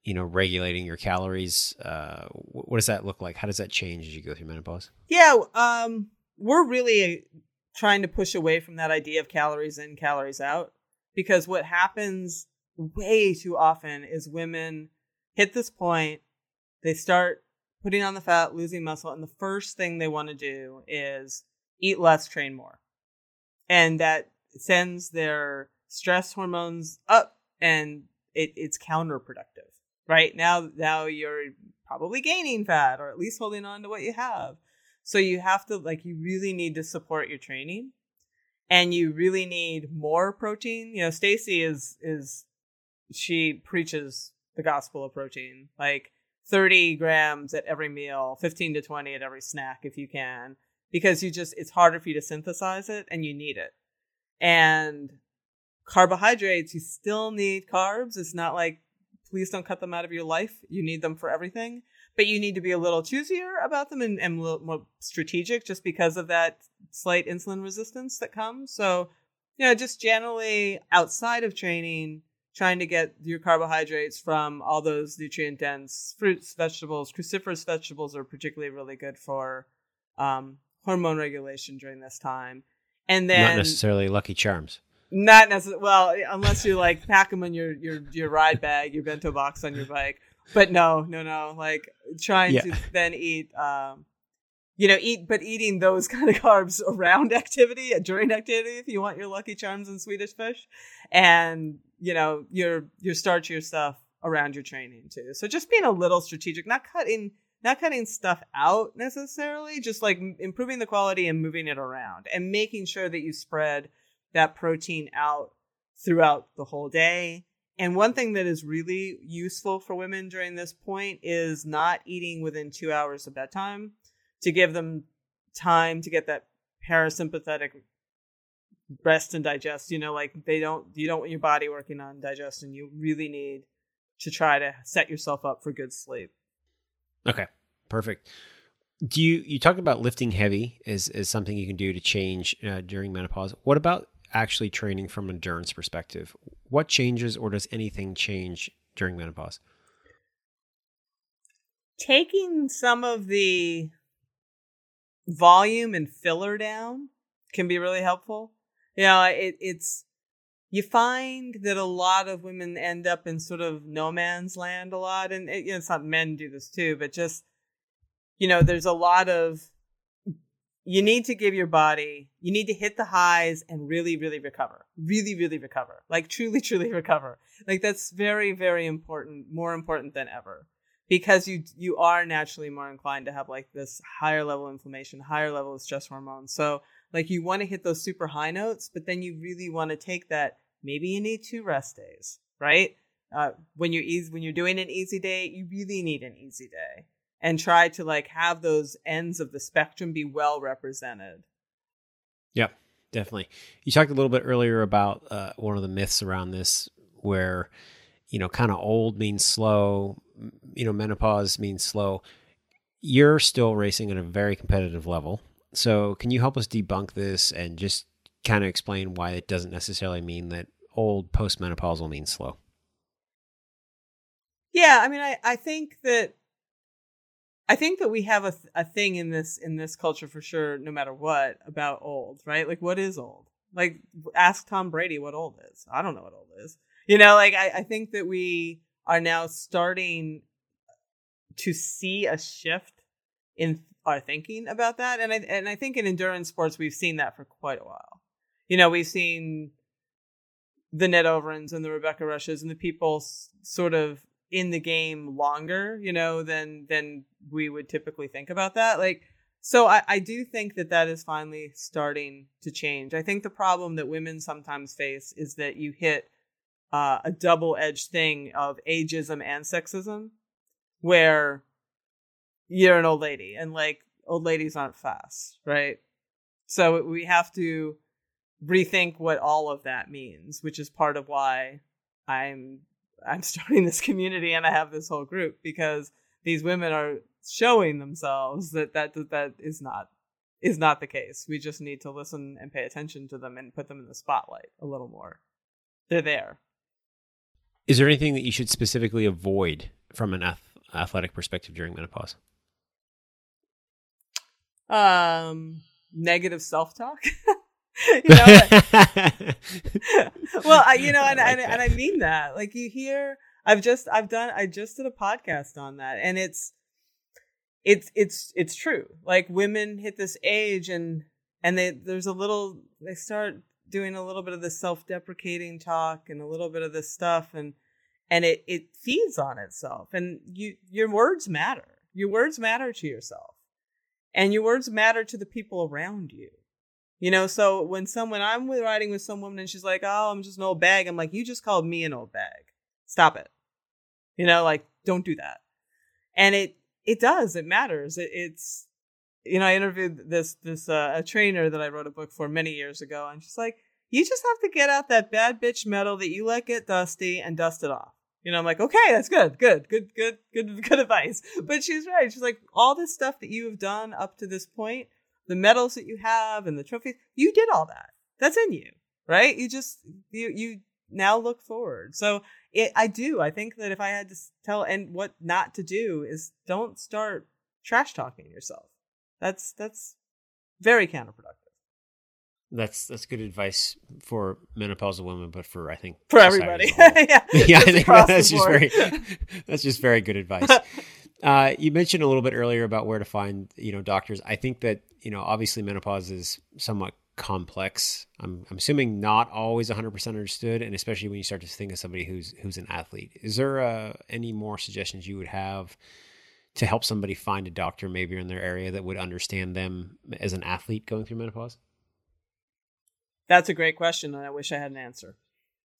you know regulating your calories. Uh, what does that look like? How does that change as you go through menopause? Yeah, um, we're really trying to push away from that idea of calories in, calories out, because what happens way too often is women hit this point, they start putting on the fat, losing muscle, and the first thing they want to do is eat less, train more. And that sends their stress hormones up and it, it's counterproductive. Right? Now now you're probably gaining fat or at least holding on to what you have. So you have to like you really need to support your training and you really need more protein. You know, Stacy is is she preaches the gospel of protein. Like 30 grams at every meal, 15 to 20 at every snack if you can, because you just, it's harder for you to synthesize it and you need it. And carbohydrates, you still need carbs. It's not like, please don't cut them out of your life. You need them for everything, but you need to be a little choosier about them and, and a little more strategic just because of that slight insulin resistance that comes. So, you know, just generally outside of training, trying to get your carbohydrates from all those nutrient dense fruits, vegetables. Cruciferous vegetables are particularly really good for um, hormone regulation during this time. And then not necessarily Lucky Charms. Not necessarily. Well, unless you like pack them in your your your ride bag, your bento box on your bike. But no, no, no. Like trying yeah. to then eat um, you know, eat, but eating those kind of carbs around activity, during activity, if you want your Lucky Charms and Swedish fish, and you know, your your starchier stuff around your training too. So just being a little strategic, not cutting, not cutting stuff out necessarily, just like improving the quality and moving it around, and making sure that you spread that protein out throughout the whole day. And one thing that is really useful for women during this point is not eating within two hours of bedtime to give them time to get that parasympathetic rest and digest. You know, like they don't, you don't want your body working on digestion. You really need to try to set yourself up for good sleep. Okay, perfect. Do you you talked about lifting heavy is is something you can do to change uh, during menopause? What about actually training from an endurance perspective? What changes, or does anything change during menopause? Taking some of the volume and filler down can be really helpful. You know, it, it's you find that a lot of women end up in sort of no man's land a lot, and it, you know, it's not men do this too, but just you know, there's a lot of you need to give your body, you need to hit the highs and really, really recover, really, really recover, like truly, truly recover. Like that's very, very important, more important than ever because you you are naturally more inclined to have like this higher level inflammation, higher level of stress hormones. So like you want to hit those super high notes, but then you really want to take that. Maybe you need two rest days, right? Uh, when you're easy, when you're doing an easy day, you really need an easy day, and try to like have those ends of the spectrum be well represented. Yeah, definitely. You talked a little bit earlier about uh, one of the myths around this, where you know, kind of old means slow, you know, menopause means slow. You're still racing at a very competitive level. So, can you help us debunk this and just kind of explain why it doesn't necessarily mean that old postmenopausal means slow? Yeah, I mean, I, I think that I think that we have a a thing in this in this culture for sure, no matter what, about old, right? Like, what is old? Like, ask Tom Brady what old is. I don't know what old is. You know, like I, I think that we are now starting to see a shift in our thinking about that. And I and I think in endurance sports we've seen that for quite a while. You know, we've seen the Ned Overends and the Rebecca Rusches and the people sort of in the game longer, you know, than than we would typically think about that. Like, so I, I do think that that is finally starting to change. I think the problem that women sometimes face is that you hit uh, a double edged thing of ageism and sexism, where you're an old lady and like old ladies aren't fast, right? So we have to rethink what all of that means, which is part of why I'm I'm starting this community and I have this whole group because these women are showing themselves that that that is not is not the case. We just need to listen and pay attention to them and put them in the spotlight a little more. They're there. Is there anything that you should specifically avoid from an ath- athletic perspective during menopause? Um, negative self-talk. you know, well, I, you know, and, and, and I mean that. Like you hear, I've just, I've done, I just did a podcast on that, and it's, it's, it's, it's true. Like women hit this age, and and they there's a little, they start doing a little bit of the self-deprecating talk and a little bit of this stuff, and and it it feeds on itself, and you your words matter. Your words matter to yourself, and your words matter to the people around you you know, so when someone I'm with, riding with some woman and she's like, "Oh, I'm just an old bag," I'm like, "You just called me an old bag. Stop it." You know, like don't do that. And it it does. It matters. It, it's you know, I interviewed this this uh, a trainer that I wrote a book for many years ago, and she's like, "You just have to get out that bad bitch metal that you let get dusty and dust it off." You know, I'm like, okay, that's good, good, good, good, good, good advice. But she's right. She's like, all this stuff that you have done up to this point, the medals that you have and the trophies, you did all that. That's in you, right? You just you you now look forward. So it, I do. I think that if I had to tell and what not to do is don't start trash talking yourself. That's that's very counterproductive. That's that's good advice for menopausal women, but for I think for everybody. yeah, yeah, I think that's just very that's just very good advice. Uh, you mentioned a little bit earlier about where to find you know doctors. I think that you know obviously menopause is somewhat complex. I'm, I'm assuming not always 100% understood, and especially when you start to think of somebody who's who's an athlete. Is there uh, any more suggestions you would have to help somebody find a doctor maybe in their area that would understand them as an athlete going through menopause? That's a great question, and I wish I had an answer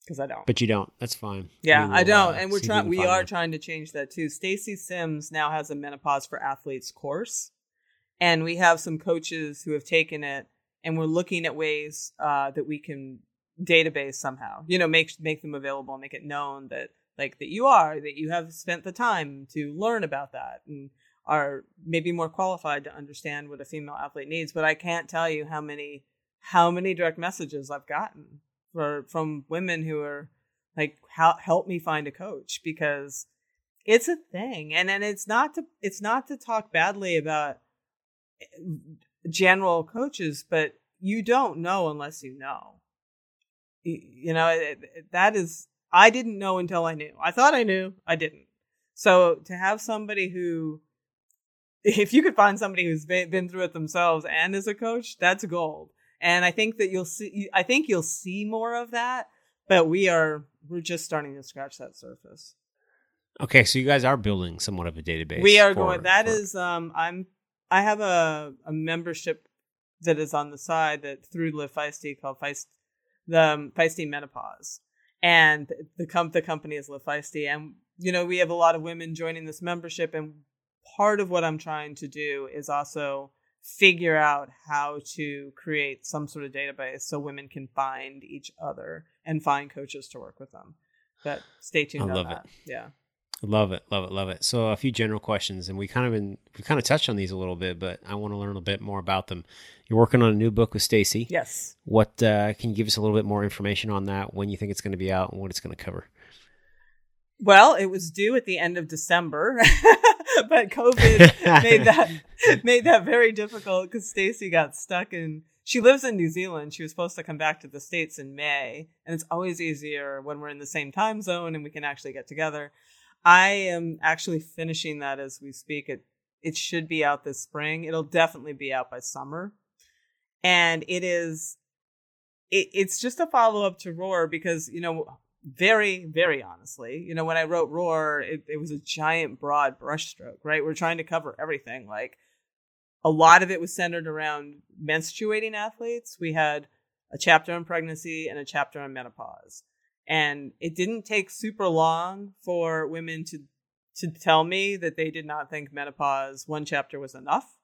because I don't. But you don't. That's fine. Yeah, will, I don't. Uh, and we're trying. We are trying to change that too. Stacy Sims now has a menopause for athletes course, and we have some coaches who have taken it, and we're looking at ways uh, that we can database somehow. You know, make make them available, make it known that like that you are that you have spent the time to learn about that and are maybe more qualified to understand what a female athlete needs. But I can't tell you how many how many direct messages I've gotten for from women who are like help me find a coach because it's a thing and and it's not to it's not to talk badly about general coaches but you don't know unless you know you know it, it, that is i didn't know until i knew i thought i knew i didn't so to have somebody who if you could find somebody who's been, been through it themselves and is a coach that's gold and I think that you'll see. I think you'll see more of that. But we are we're just starting to scratch that surface. Okay, so you guys are building somewhat of a database. We are for, going. That for... is, um, I'm. I have a a membership that is on the side that through Live Feisty called Feist, the um, Feisty Menopause, and the com- the company is Live Feisty, and you know we have a lot of women joining this membership, and part of what I'm trying to do is also figure out how to create some sort of database so women can find each other and find coaches to work with them. But stay tuned. I love that. it. Yeah. Love it, love it, love it. So a few general questions, and we kind of been we kind of touched on these a little bit, but I want to learn a bit more about them. You're working on a new book with Stacy. Yes. What uh, can you give us a little bit more information on that? When you think it's going to be out, and what it's going to cover? Well, it was due at the end of December, but COVID made that made that very difficult because Stacy got stuck in. She lives in New Zealand. She was supposed to come back to the states in May, and it's always easier when we're in the same time zone and we can actually get together. I am actually finishing that as we speak. It it should be out this spring. It'll definitely be out by summer, and it is. It, it's just a follow up to Roar because you know very, very honestly, you know, when I wrote Roar, it, it was a giant, broad brushstroke, right? We're trying to cover everything. Like a lot of it was centered around menstruating athletes. We had a chapter on pregnancy and a chapter on menopause. And it didn't take super long for women to to tell me that they did not think menopause one chapter was enough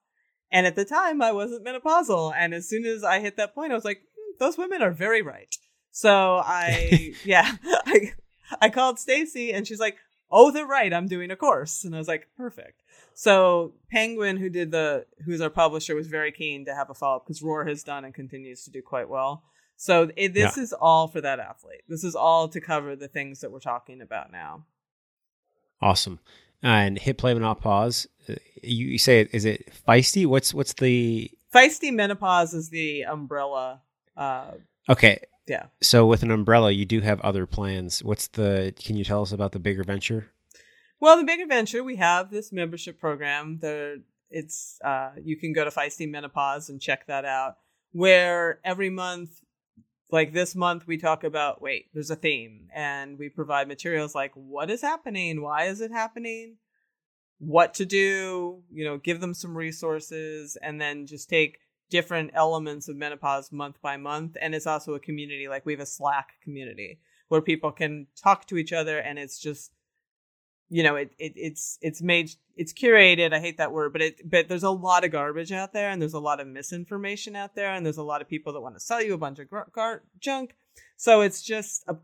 And at the time, I wasn't menopausal. And as soon as I hit that point, I was like, mm, those women are very right. So I, yeah, I, I called Stacy and she's like, oh, they're right. I'm doing a course. And I was like, perfect. So Penguin, who did the, who's our publisher, was very keen to have a follow up because Roar has done and continues to do quite well. So it, this yeah. is all for that athlete. This is all to cover the things that we're talking about now. Awesome. And hit play not pause. Uh, you, you say is it feisty? What's what's the feisty menopause is the umbrella. Uh, okay. Yeah. So with an umbrella, you do have other plans. What's the? Can you tell us about the bigger venture? Well, the bigger venture, we have this membership program. The it's uh, you can go to Feisty Menopause and check that out. Where every month like this month we talk about wait there's a theme and we provide materials like what is happening? Why is it happening? What to do? You know give them some resources and then just take different elements of menopause month by month. And it's also a community like we have a slack community where people can talk to each other and it's just you know it, it it's it's made it's curated i hate that word but it but there's a lot of garbage out there and there's a lot of misinformation out there and there's a lot of people that want to sell you a bunch of gar- gar- junk. So it's just a,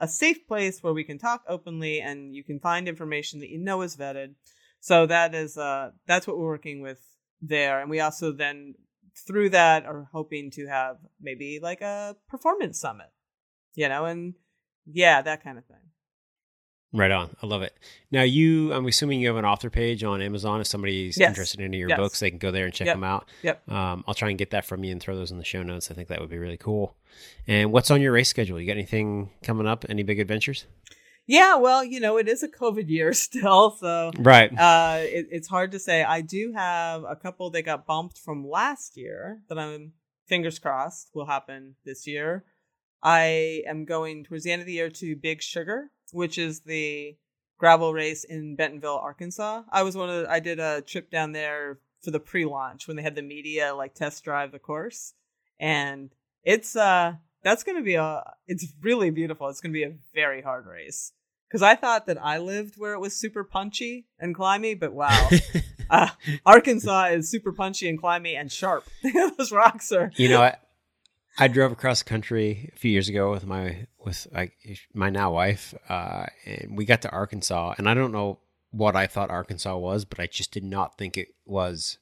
a safe place where we can talk openly and you can find information that you know is vetted. So that is uh that's what we're working with there. And we also then through that are hoping to have maybe like a performance summit you know and yeah that kind of thing Right on. I love it. Now, you, I'm assuming you have an author page on Amazon. If somebody's yes. interested in any of your yes. books, they can go there and check yep. them out. Yep. Um, I'll try and get that from you and throw those in the show notes. I think that would be really cool. And what's on your race schedule? You got anything coming up? Any big adventures? Yeah, well, you know, it is a COVID year still, so right. Uh, it, it's hard to say. I do have a couple that got bumped from last year that I'm fingers crossed will happen this year. I am going towards the end of the year to Big Sugar, which is the gravel race in Bentonville, Arkansas. I was one of the, I did a trip down there for the pre-launch when they had the media like test drive the course and it's uh that's going to be a it's really beautiful. It's going to be a very hard race. Cuz I thought that I lived where it was super punchy and climby, but wow. uh, Arkansas is super punchy and climby and sharp. Those rocks are You know, I, I drove across the country a few years ago with my with like my now wife, uh, and we got to Arkansas, and I don't know what I thought Arkansas was, but I just did not think it was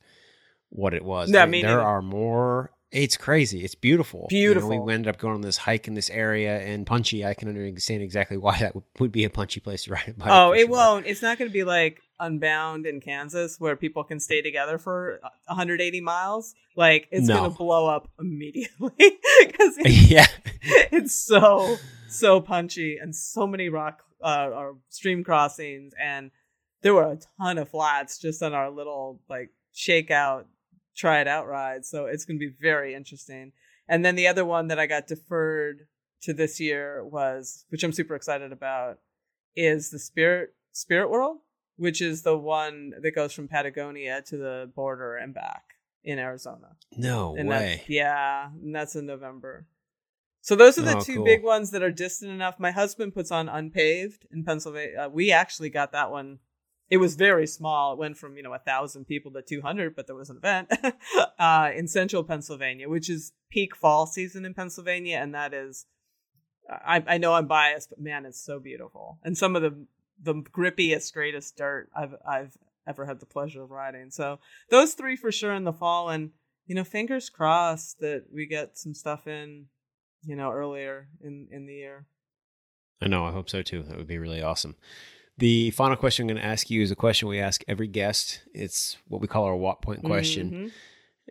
what it was. Yeah, I mean, there are more. It's crazy. It's beautiful. Beautiful. You know, we ended up going on this hike in this area and punchy. I can understand exactly why that would be a punchy place to ride. a bike. Oh, it sure. won't. It's not going to be like Unbound in Kansas where people can stay together for 180 miles. Like it's no. going to blow up immediately because yeah, it's so so punchy and so many rock uh, or stream crossings and there were a ton of flats just on our little like shakeout try it out ride. So it's going to be very interesting. And then the other one that I got deferred to this year was, which I'm super excited about, is the Spirit Spirit World, which is the one that goes from Patagonia to the border and back in Arizona. No and way. Yeah, and that's in November. So those are the oh, two cool. big ones that are distant enough. My husband puts on Unpaved in Pennsylvania. Uh, we actually got that one it was very small. It went from you know a thousand people to two hundred, but there was an event uh, in central Pennsylvania, which is peak fall season in Pennsylvania, and that is. I, I know I'm biased, but man, it's so beautiful, and some of the the grippiest, greatest dirt I've I've ever had the pleasure of riding. So those three for sure in the fall, and you know, fingers crossed that we get some stuff in, you know, earlier in in the year. I know. I hope so too. That would be really awesome. The final question I'm going to ask you is a question we ask every guest. It's what we call our watt point question.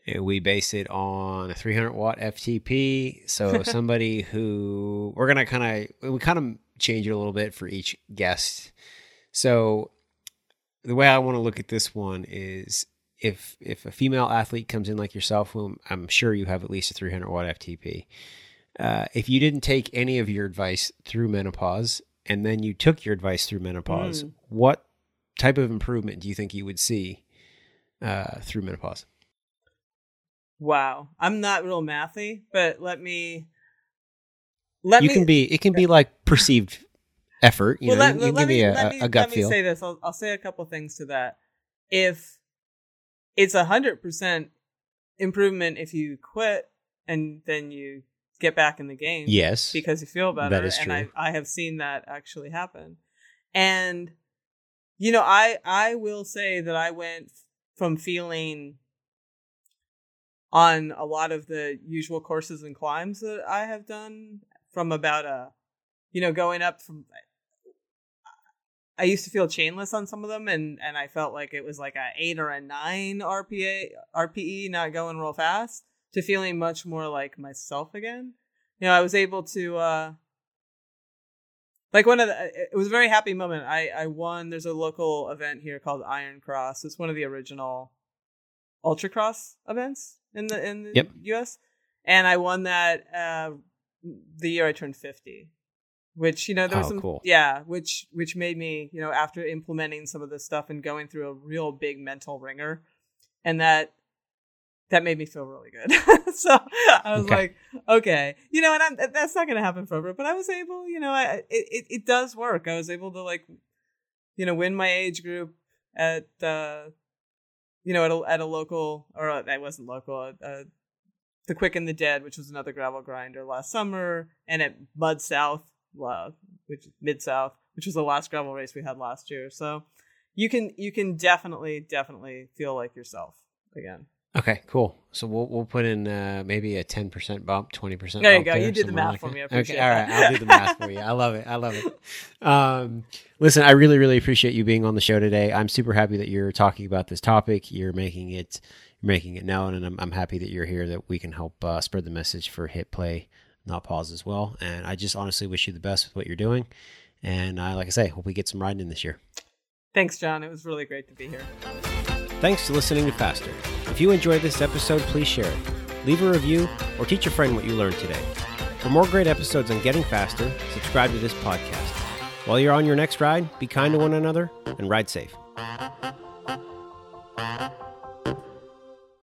Mm-hmm. We base it on a 300 watt FTP. So somebody who we're going to kind of we kind of change it a little bit for each guest. So the way I want to look at this one is if if a female athlete comes in like yourself, whom I'm sure you have at least a 300 watt FTP. Uh, if you didn't take any of your advice through menopause and then you took your advice through menopause, mm. what type of improvement do you think you would see uh, through menopause? Wow, I'm not real mathy, but let me. Let you me, can be. It can be like perceived effort. You well, know, let, you, you give me, a, me, a gut let feel. Let me say this. I'll, I'll say a couple things to that. If it's a hundred percent improvement if you quit and then you get back in the game. Yes. Because you feel better. That is true. And I. I have seen that actually happen. And you know, I I will say that I went from feeling on a lot of the usual courses and climbs that I have done from about a you know, going up from I used to feel chainless on some of them, and and I felt like it was like a eight or a nine RPA RPE, not going real fast, to feeling much more like myself again. You know, I was able to uh like one of the it was a very happy moment. I I won. There's a local event here called Iron Cross. It's one of the original ultra cross events in the in the Yep. US, and I won that uh the year I turned fifty which you know there was Oh, some cool. yeah which which made me you know after implementing some of this stuff and going through a real big mental ringer and that that made me feel really good. So i was Okay. like okay. You know and I'm, that's not going to happen forever but i was able you know i it, it, does work. I was able to like you know win my age group at uh you know at a, at a local or uh, that wasn't local uh, the quick and the dead which was another gravel grinder last summer and at mud south uh, which mid south which was the last gravel race we had last year. So you can you can definitely definitely feel like yourself again Okay, cool. So we'll we'll put in uh, maybe a ten percent bump, twenty percent. There you go. You did the math for me. I appreciate okay, all right. I'll do the math for you. I love it. I love it. Um, listen, I really, really appreciate you being on the show today. I'm super happy that you're talking about this topic. You're making it, you're making it known, and I'm, I'm happy that you're here. That we can help uh, spread the message for hit play, not pause as well. And I just honestly wish you the best with what you're doing. And uh, like I say, hope we get some riding in this year. thanks john it was really great to be here Thanks for listening to Faster. If you enjoyed this episode, please share it. Leave a review or teach a friend what you learned today. For more great episodes on getting faster, subscribe to this podcast. While you're on your next ride, be kind to one another and ride safe.